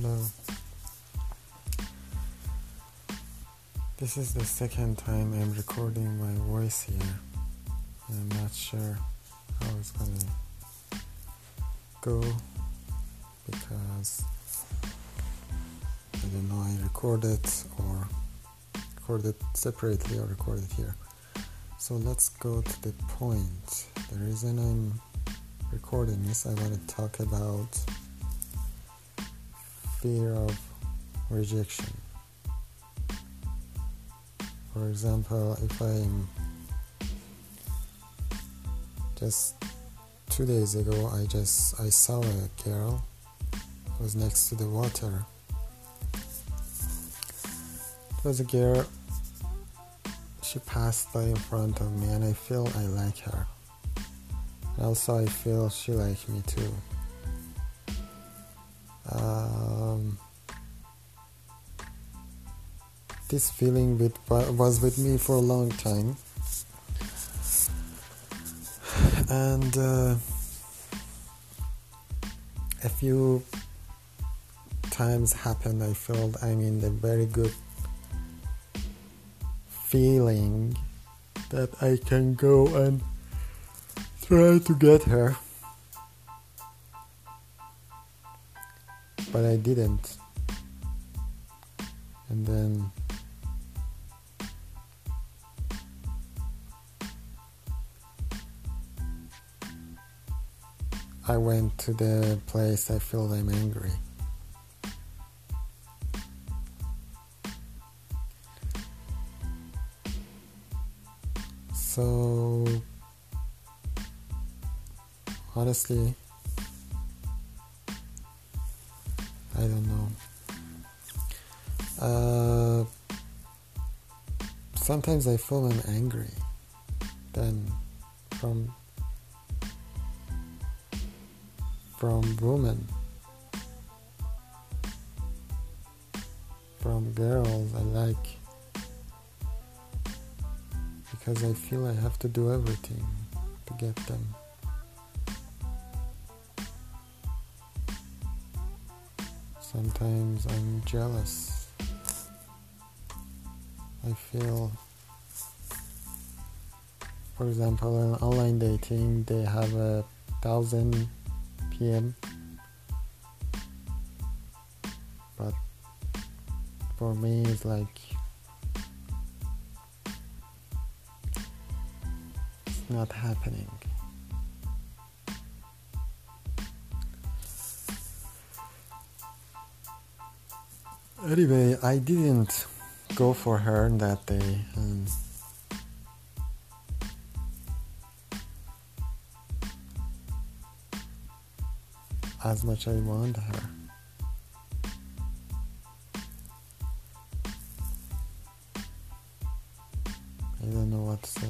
Hello. This is the second time I'm recording my voice here. I'm not sure how it's gonna go because I don't know I recorded or recorded separately or recorded here. So let's go to the point. The reason I'm recording this, I want to talk about fear of rejection. For example, if I'm just two days ago, I just I saw a girl who was next to the water. It was a girl. She passed by in front of me, and I feel I like her. And Also, I feel she likes me too. Um, this feeling with, was with me for a long time, and uh, a few times happened. I felt I'm in a very good feeling that I can go and try to get her. But I didn't. And then I went to the place I feel I'm angry. So honestly I don't know. Uh, sometimes I feel I'm angry. Then from from women, from girls I like, because I feel I have to do everything to get them. Sometimes I'm jealous. I feel, for example, in online dating, they have a thousand PM, but for me, it's like it's not happening. Anyway, I didn't go for her that day and as much as I want her. I don't know what to say.